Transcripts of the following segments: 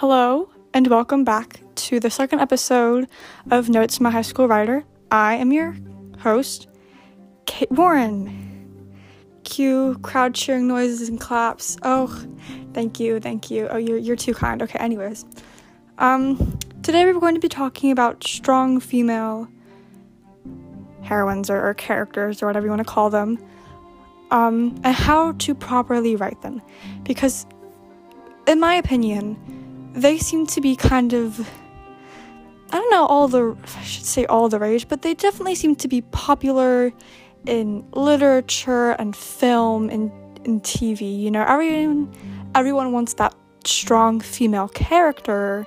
Hello, and welcome back to the second episode of Notes a High School Writer. I am your host, Kate Warren. Cue crowd cheering noises and claps. Oh, thank you, thank you. Oh, you're, you're too kind. Okay, anyways. Um, today we're going to be talking about strong female heroines or, or characters or whatever you want to call them, um, and how to properly write them. Because, in my opinion, they seem to be kind of I don't know all the I should say all the rage, but they definitely seem to be popular in literature and film and in TV. You know, everyone everyone wants that strong female character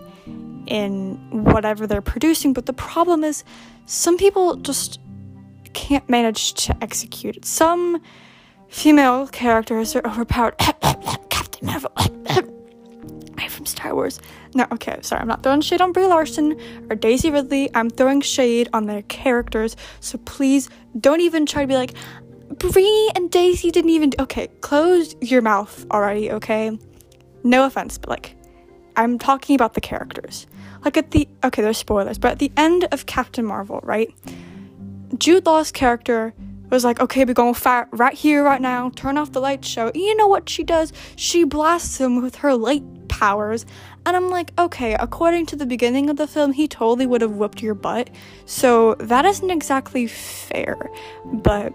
in whatever they're producing, but the problem is some people just can't manage to execute it. Some female characters are overpowered. Captain Marvel from Star Wars. No, okay, sorry, I'm not throwing shade on Brie Larson or Daisy Ridley. I'm throwing shade on their characters. So please don't even try to be like, Brie and Daisy didn't even. Okay, close your mouth already, okay? No offense, but like, I'm talking about the characters. Like at the. Okay, there's spoilers, but at the end of Captain Marvel, right? Jude Law's character was like, okay, we're gonna fight right here, right now, turn off the light show. And you know what she does? She blasts him with her light powers. And I'm like, okay, according to the beginning of the film, he totally would have whooped your butt. So that isn't exactly fair. But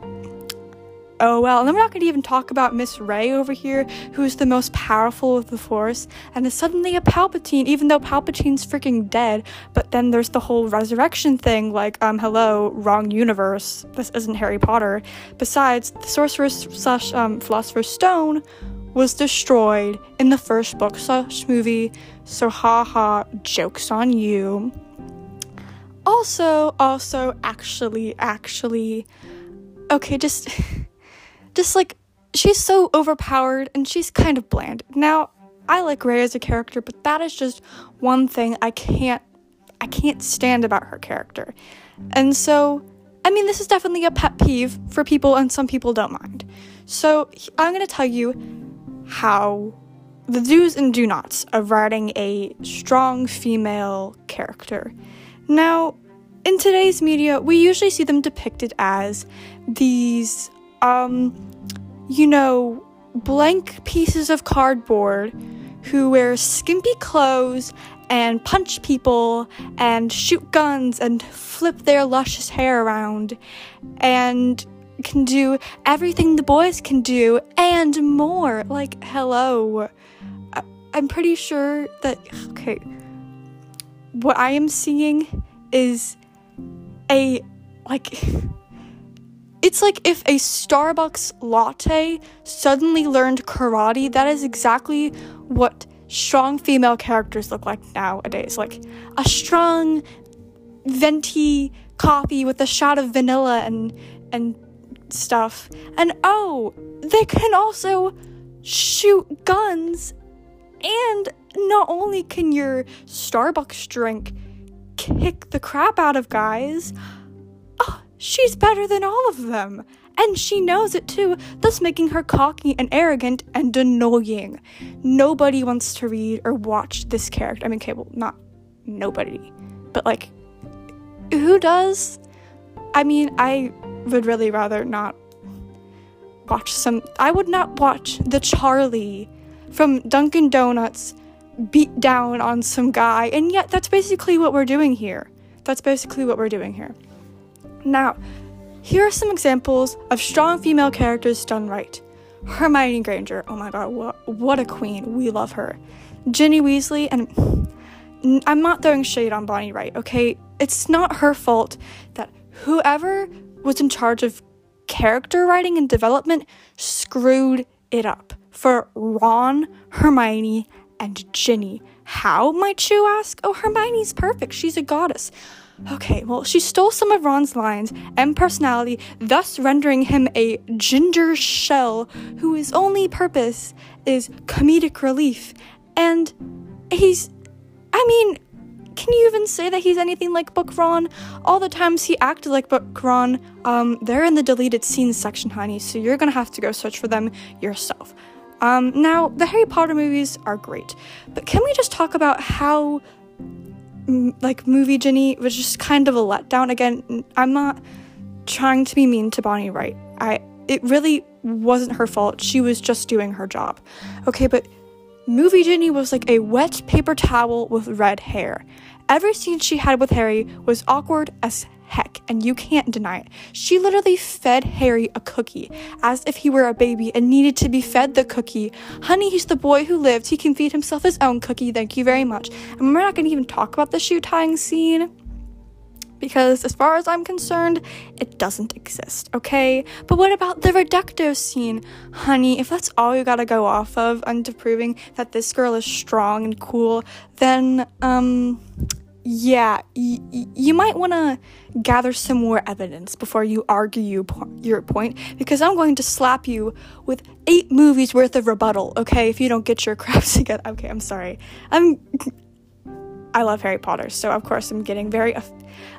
oh well. And then we're not going to even talk about Miss Rey over here, who is the most powerful of the Force, and is suddenly a Palpatine, even though Palpatine's freaking dead. But then there's the whole resurrection thing, like, um, hello, wrong universe. This isn't Harry Potter. Besides, the Sorcerer's slash um, Philosopher's Stone was destroyed in the first book slash movie, so haha, joke's on you. Also, also, actually, actually, okay, just, just like, she's so overpowered and she's kind of bland. Now, I like Rey as a character, but that is just one thing I can't, I can't stand about her character. And so, I mean, this is definitely a pet peeve for people, and some people don't mind. So, I'm gonna tell you how the do's and do nots of writing a strong female character. Now, in today's media, we usually see them depicted as these, um, you know, blank pieces of cardboard who wear skimpy clothes and punch people and shoot guns and flip their luscious hair around and can do everything the boys can do and more. Like, hello. I- I'm pretty sure that, okay, what I am seeing is a, like, it's like if a Starbucks latte suddenly learned karate. That is exactly what strong female characters look like nowadays. Like a strong, venti coffee with a shot of vanilla and and stuff. And oh, they can also shoot guns. And not only can your Starbucks drink kick the crap out of guys, oh, she's better than all of them. And she knows it too, thus making her cocky and arrogant and annoying. Nobody wants to read or watch this character. I mean, okay, well, not nobody, but like, who does? I mean, I would really rather not watch some. I would not watch the Charlie from Dunkin' Donuts beat down on some guy, and yet that's basically what we're doing here. That's basically what we're doing here. Now, here are some examples of strong female characters done right. Hermione Granger, oh my god, what, what a queen. We love her. Ginny Weasley, and I'm not throwing shade on Bonnie Wright, okay? It's not her fault that whoever was in charge of character writing and development screwed it up for Ron, Hermione, and Ginny. How, might you ask? Oh, Hermione's perfect. She's a goddess. Okay, well, she stole some of Ron's lines and personality, thus rendering him a ginger shell whose only purpose is comedic relief. And he's. I mean, can you even say that he's anything like Book Ron? All the times he acted like Book Ron, um, they're in the deleted scenes section, honey, so you're gonna have to go search for them yourself. Um, now, the Harry Potter movies are great, but can we just talk about how, like, movie Ginny was just kind of a letdown? Again, I'm not trying to be mean to Bonnie Wright. I it really wasn't her fault. She was just doing her job. Okay, but movie Ginny was like a wet paper towel with red hair. Every scene she had with Harry was awkward as heck, and you can't deny it. She literally fed Harry a cookie, as if he were a baby and needed to be fed the cookie. Honey, he's the boy who lived. He can feed himself his own cookie, thank you very much. And we're not gonna even talk about the shoe tying scene because as far as I'm concerned, it doesn't exist, okay? But what about the reducto scene? Honey, if that's all you gotta go off of unto proving that this girl is strong and cool, then, um, yeah, y- y- you might want to gather some more evidence before you argue you po- your point, because I'm going to slap you with eight movies worth of rebuttal, okay, if you don't get your crap together. Okay, I'm sorry. I'm I love Harry Potter, so of course I'm getting very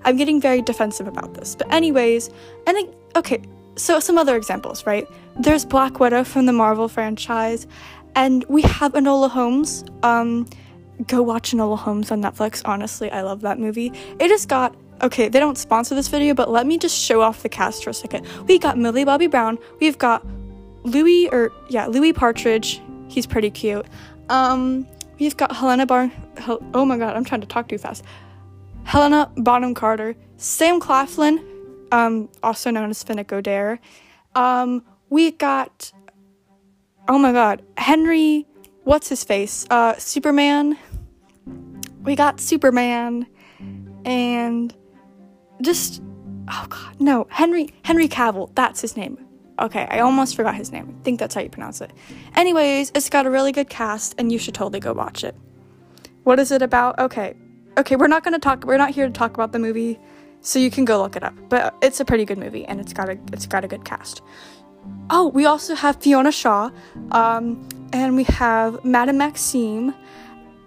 I'm getting very defensive about this. But anyways, and I, okay, so some other examples, right? There's Black Widow from the Marvel franchise, and we have Enola Holmes. Um, go watch Enola Holmes on Netflix. Honestly, I love that movie. It has got okay, they don't sponsor this video, but let me just show off the cast for a second. We got Millie Bobby Brown. We've got Louis or yeah, Louis Partridge. He's pretty cute. Um, we've got Helena Bar. Oh my god, I'm trying to talk too fast. Helena Bonham Carter, Sam Claflin, um, also known as Finnick Odair. Um, we got, oh my god, Henry, what's his face? Uh, Superman. We got Superman, and just, oh god, no, Henry Henry Cavill. That's his name. Okay, I almost forgot his name. I think that's how you pronounce it. Anyways, it's got a really good cast, and you should totally go watch it. What is it about? Okay, okay, we're not gonna talk. We're not here to talk about the movie, so you can go look it up. But it's a pretty good movie, and it's got a it's got a good cast. Oh, we also have Fiona Shaw, um, and we have Madame Maxime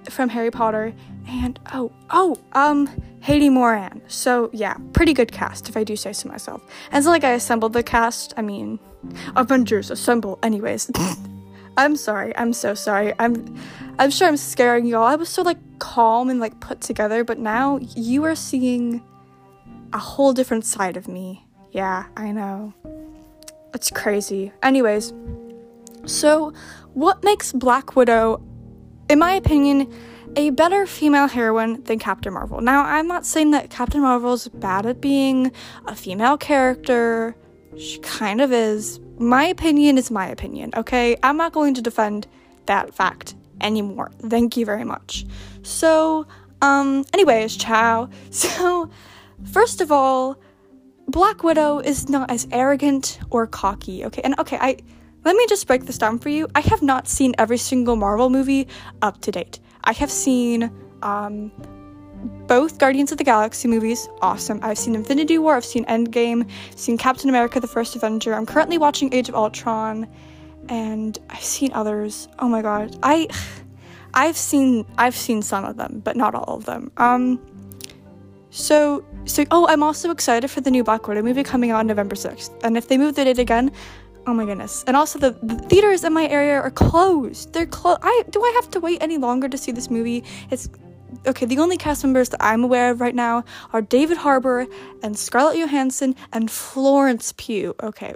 from Harry Potter, and oh oh um Hattie Morahan. So yeah, pretty good cast if I do say so myself. And not like I assembled the cast. I mean, Avengers assemble. Anyways. I'm sorry. I'm so sorry. I'm I'm sure I'm scaring y'all. I was so like calm and like put together, but now you are seeing a whole different side of me. Yeah, I know. It's crazy. Anyways, so what makes Black Widow in my opinion a better female heroine than Captain Marvel? Now, I'm not saying that Captain Marvel is bad at being a female character. She kind of is, my opinion is my opinion, okay? I'm not going to defend that fact anymore. Thank you very much. So, um, anyways, ciao. So, first of all, Black Widow is not as arrogant or cocky, okay? And okay, I let me just break this down for you. I have not seen every single Marvel movie up to date. I have seen um both Guardians of the Galaxy movies, awesome. I've seen Infinity War, I've seen Endgame, seen Captain America the First Avenger. I'm currently watching Age of Ultron and I've seen others. Oh my god. I I've seen I've seen some of them, but not all of them. Um so so oh, I'm also excited for the new Black Widow movie coming out November 6th. And if they move the date again, oh my goodness. And also the, the theaters in my area are closed. They're closed. I do I have to wait any longer to see this movie? It's okay, the only cast members that I'm aware of right now are David Harbour and Scarlett Johansson and Florence Pugh. Okay.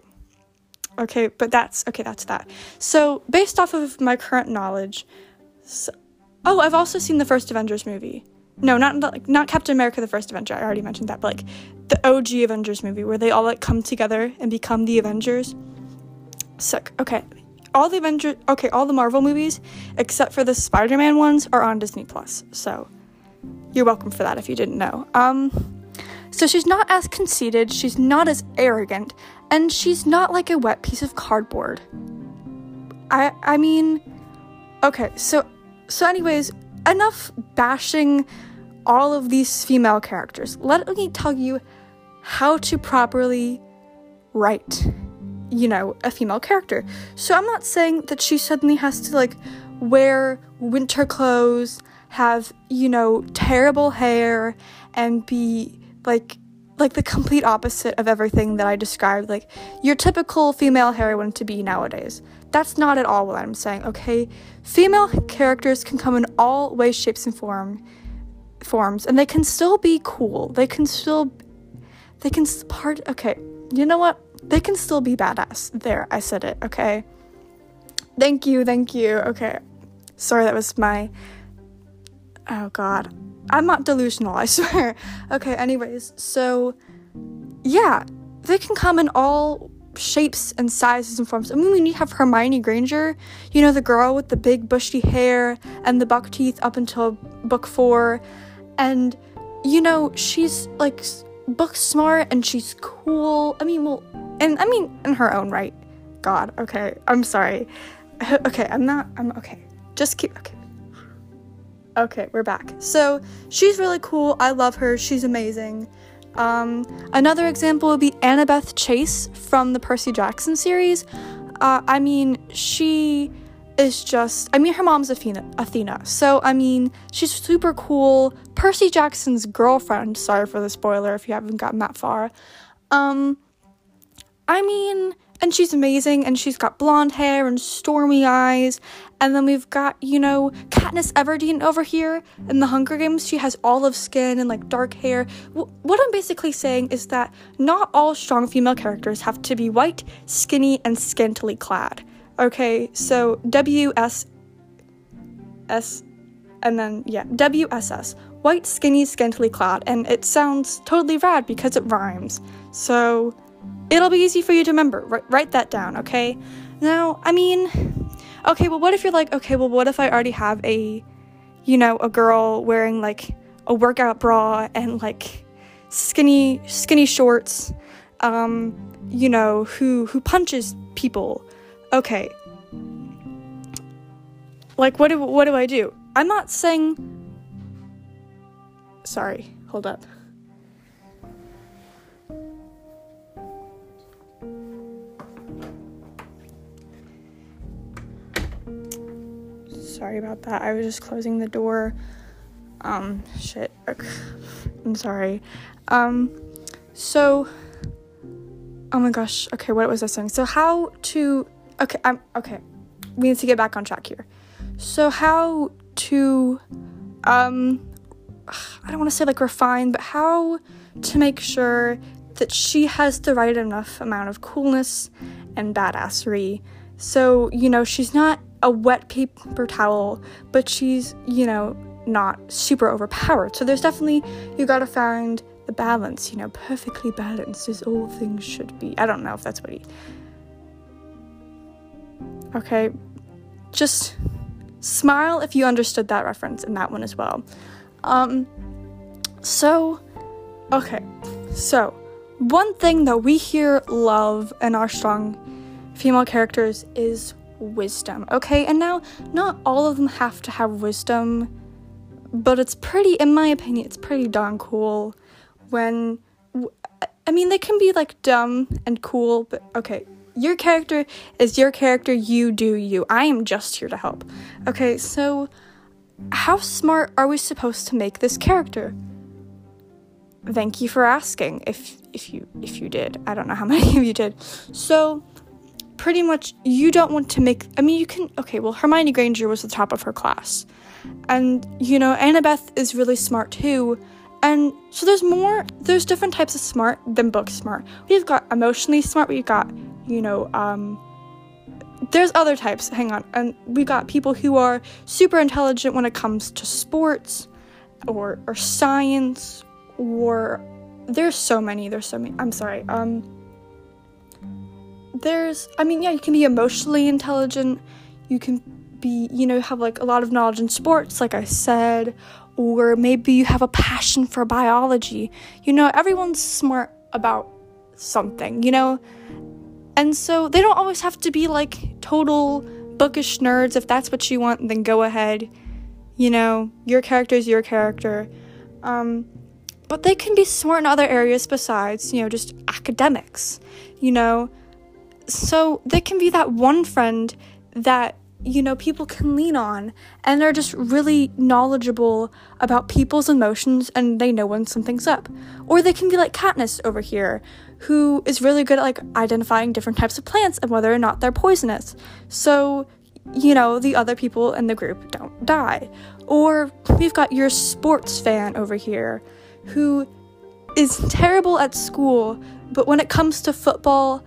Okay, but that's okay, that's that. So, based off of my current knowledge, so, oh, I've also seen the first Avengers movie. No, not like not Captain America the First Avenger. I already mentioned that, but like the OG Avengers movie where they all like come together and become the Avengers. Sick. Okay. All the Avengers okay, all the Marvel movies except for the Spider-Man ones are on Disney Plus. So, you're welcome for that if you didn't know. Um so she's not as conceited, she's not as arrogant, and she's not like a wet piece of cardboard. I I mean, okay, so so anyways, enough bashing all of these female characters. Let me tell you how to properly write, you know, a female character. So I'm not saying that she suddenly has to like wear winter clothes, have, you know, terrible hair and be like like the complete opposite of everything that I described, like your typical female heroine to be nowadays. That's not at all what I'm saying, okay? Female characters can come in all ways, shapes, and form forms, and they can still be cool. They can still they can part okay, you know what? They can still be badass. There, I said it, okay? Thank you, thank you. Okay. Sorry, that was my Oh god. I'm not delusional, I swear. Okay, anyways, so yeah, they can come in all shapes and sizes and forms. I mean, when you have Hermione Granger, you know, the girl with the big bushy hair and the buck teeth up until book four, and you know, she's like book smart and she's cool. I mean, well, and I mean, in her own right. God, okay, I'm sorry. Okay, I'm not, I'm okay. Just keep, okay. Okay, we're back. So she's really cool. I love her. She's amazing. Um, another example would be Annabeth Chase from the Percy Jackson series. Uh, I mean, she is just. I mean, her mom's Athena. Athena. So I mean, she's super cool. Percy Jackson's girlfriend. Sorry for the spoiler if you haven't gotten that far. Um, I mean, and she's amazing and she's got blonde hair and stormy eyes. And then we've got you know katniss everdeen over here in the hunger games. She has olive skin and like dark hair. W- what i'm basically saying is that not all strong female characters have to be white skinny and scantily clad. Okay so ws s and then yeah wss white skinny scantily clad. And it sounds totally rad because it rhymes. So It'll be easy for you to remember. R- write that down, okay? Now, I mean, okay, well, what if you're like, okay, well, what if I already have a, you know, a girl wearing like a workout bra and like skinny, skinny shorts, um, you know, who who punches people? Okay. Like, what do what do I do? I'm not saying. Sorry, hold up. Sorry about that. I was just closing the door. Um, shit. I'm sorry. Um, so, oh my gosh. Okay, what was I saying? So, how to. Okay, I'm. Okay. We need to get back on track here. So, how to. Um, I don't want to say like refine, but how to make sure that she has the right enough amount of coolness and badassery. So, you know, she's not a wet paper towel, but she's, you know, not super overpowered. So there's definitely, you gotta find the balance, you know, perfectly balanced as all things should be. I don't know if that's what he. Okay, just smile if you understood that reference in that one as well. Um, so, okay, so one thing that we here love and are strong female characters is wisdom, okay? And now, not all of them have to have wisdom, but it's pretty, in my opinion, it's pretty darn cool when. I mean, they can be like dumb and cool, but okay. Your character is your character, you do you. I am just here to help. Okay, so how smart are we supposed to make this character? Thank you for asking. If if you if you did. I don't know how many of you did. So, pretty much you don't want to make I mean you can okay, well Hermione Granger was the top of her class. And you know, Annabeth is really smart too. And so there's more there's different types of smart than book smart. We've got emotionally smart, we've got, you know, um there's other types, hang on. And we've got people who are super intelligent when it comes to sports or or science or there's so many, there's so many. I'm sorry. Um there's I mean, yeah, you can be emotionally intelligent. You can be, you know, have like a lot of knowledge in sports, like I said, or maybe you have a passion for biology. You know, everyone's smart about something, you know? And so they don't always have to be like total bookish nerds. If that's what you want, then go ahead. You know, your character is your character. Um, but they can be smart in other areas besides, you know, just academics. You know, so there can be that one friend that you know, people can lean on and they're just really knowledgeable about people's emotions and they know when something's up. Or they can be like Katniss over here, who is really good at like identifying different types of plants and whether or not they're poisonous. So, you know, the other people in the group don't die. Or we've got your sports fan over here who is terrible at school, but when it comes to football,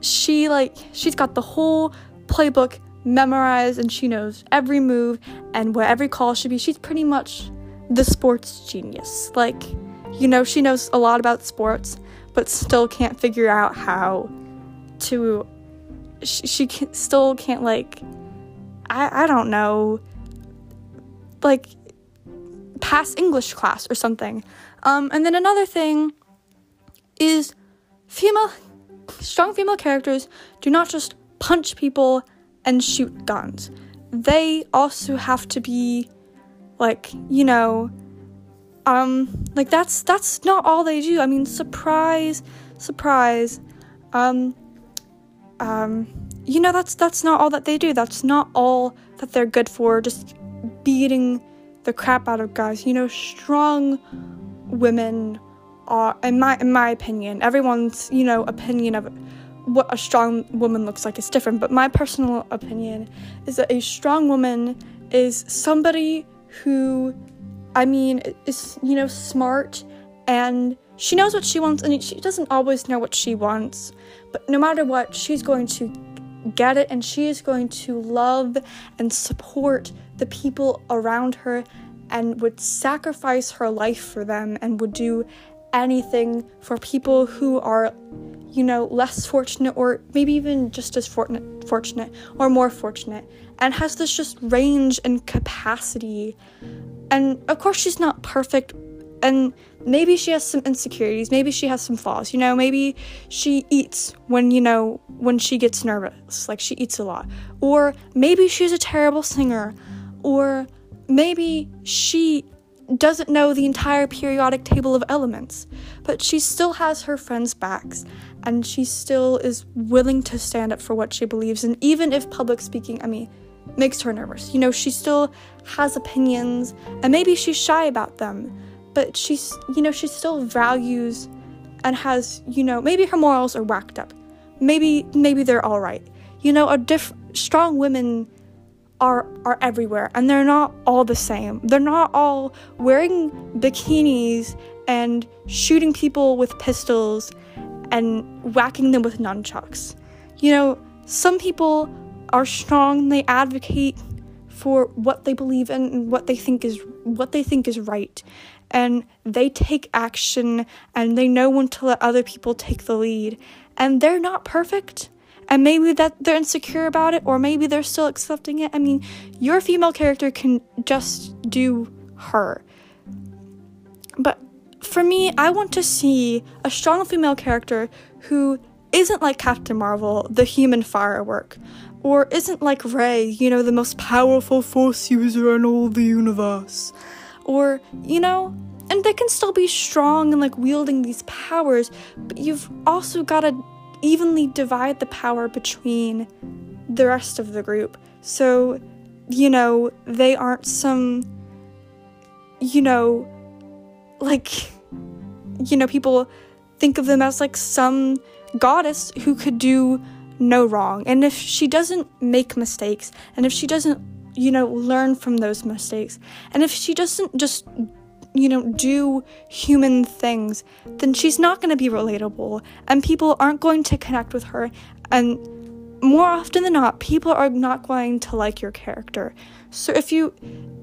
she like she's got the whole playbook memorized and she knows every move and where every call should be. She's pretty much the sports genius. Like, you know, she knows a lot about sports, but still can't figure out how to. She, she can, still can't, like, I, I don't know, like, pass English class or something. Um, and then another thing is female, strong female characters do not just punch people and shoot guns. They also have to be like, you know, um like that's that's not all they do. I mean, surprise, surprise. Um um you know that's that's not all that they do. That's not all that they're good for just beating the crap out of guys. You know, strong women are in my in my opinion, everyone's, you know, opinion of what a strong woman looks like is different, but my personal opinion is that a strong woman is somebody who, I mean, is, you know, smart and she knows what she wants and she doesn't always know what she wants, but no matter what, she's going to get it and she is going to love and support the people around her and would sacrifice her life for them and would do anything for people who are you know, less fortunate or maybe even just as fortunate, fortunate or more fortunate, and has this just range and capacity. And of course, she's not perfect, and maybe she has some insecurities, maybe she has some flaws, you know, maybe she eats when, you know, when she gets nervous, like she eats a lot, or maybe she's a terrible singer, or maybe she doesn't know the entire periodic table of elements, but she still has her friends' backs and she still is willing to stand up for what she believes and even if public speaking, I mean, makes her nervous. You know, she still has opinions and maybe she's shy about them, but she's, you know, she still values and has, you know, maybe her morals are whacked up. Maybe maybe they're all right. You know, a diff- strong women are are everywhere and they're not all the same. They're not all wearing bikinis and shooting people with pistols and whacking them with nunchucks. You know, some people are strong, they advocate for what they believe in and what they think is what they think is right. And they take action and they know when to let other people take the lead. And they're not perfect and maybe that they're insecure about it or maybe they're still accepting it. I mean, your female character can just do her. But for me, I want to see a strong female character who isn't like Captain Marvel, the human firework, or isn't like Rey, you know, the most powerful force user in all the universe. Or, you know, and they can still be strong and like wielding these powers, but you've also got to evenly divide the power between the rest of the group. So, you know, they aren't some, you know, like, you know, people think of them as like some goddess who could do no wrong. And if she doesn't make mistakes, and if she doesn't, you know, learn from those mistakes, and if she doesn't just you know, do human things, then she's not going to be relatable and people aren't going to connect with her. And more often than not, people are not going to like your character. So if you,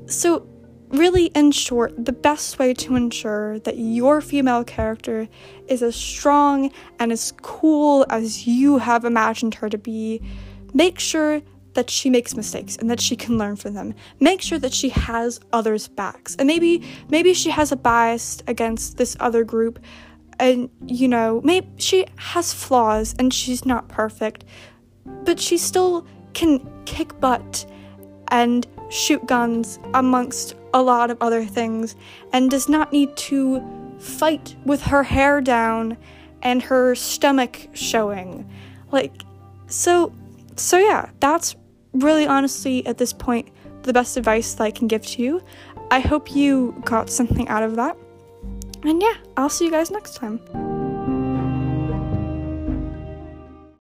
so really, in short, the best way to ensure that your female character is as strong and as cool as you have imagined her to be, make sure that she makes mistakes and that she can learn from them. Make sure that she has others' backs. And maybe maybe she has a bias against this other group and you know, maybe she has flaws and she's not perfect, but she still can kick butt and shoot guns amongst a lot of other things and does not need to fight with her hair down and her stomach showing. Like so so yeah, that's really honestly, at this point, the best advice that I can give to you. I hope you got something out of that. And yeah, I'll see you guys next time.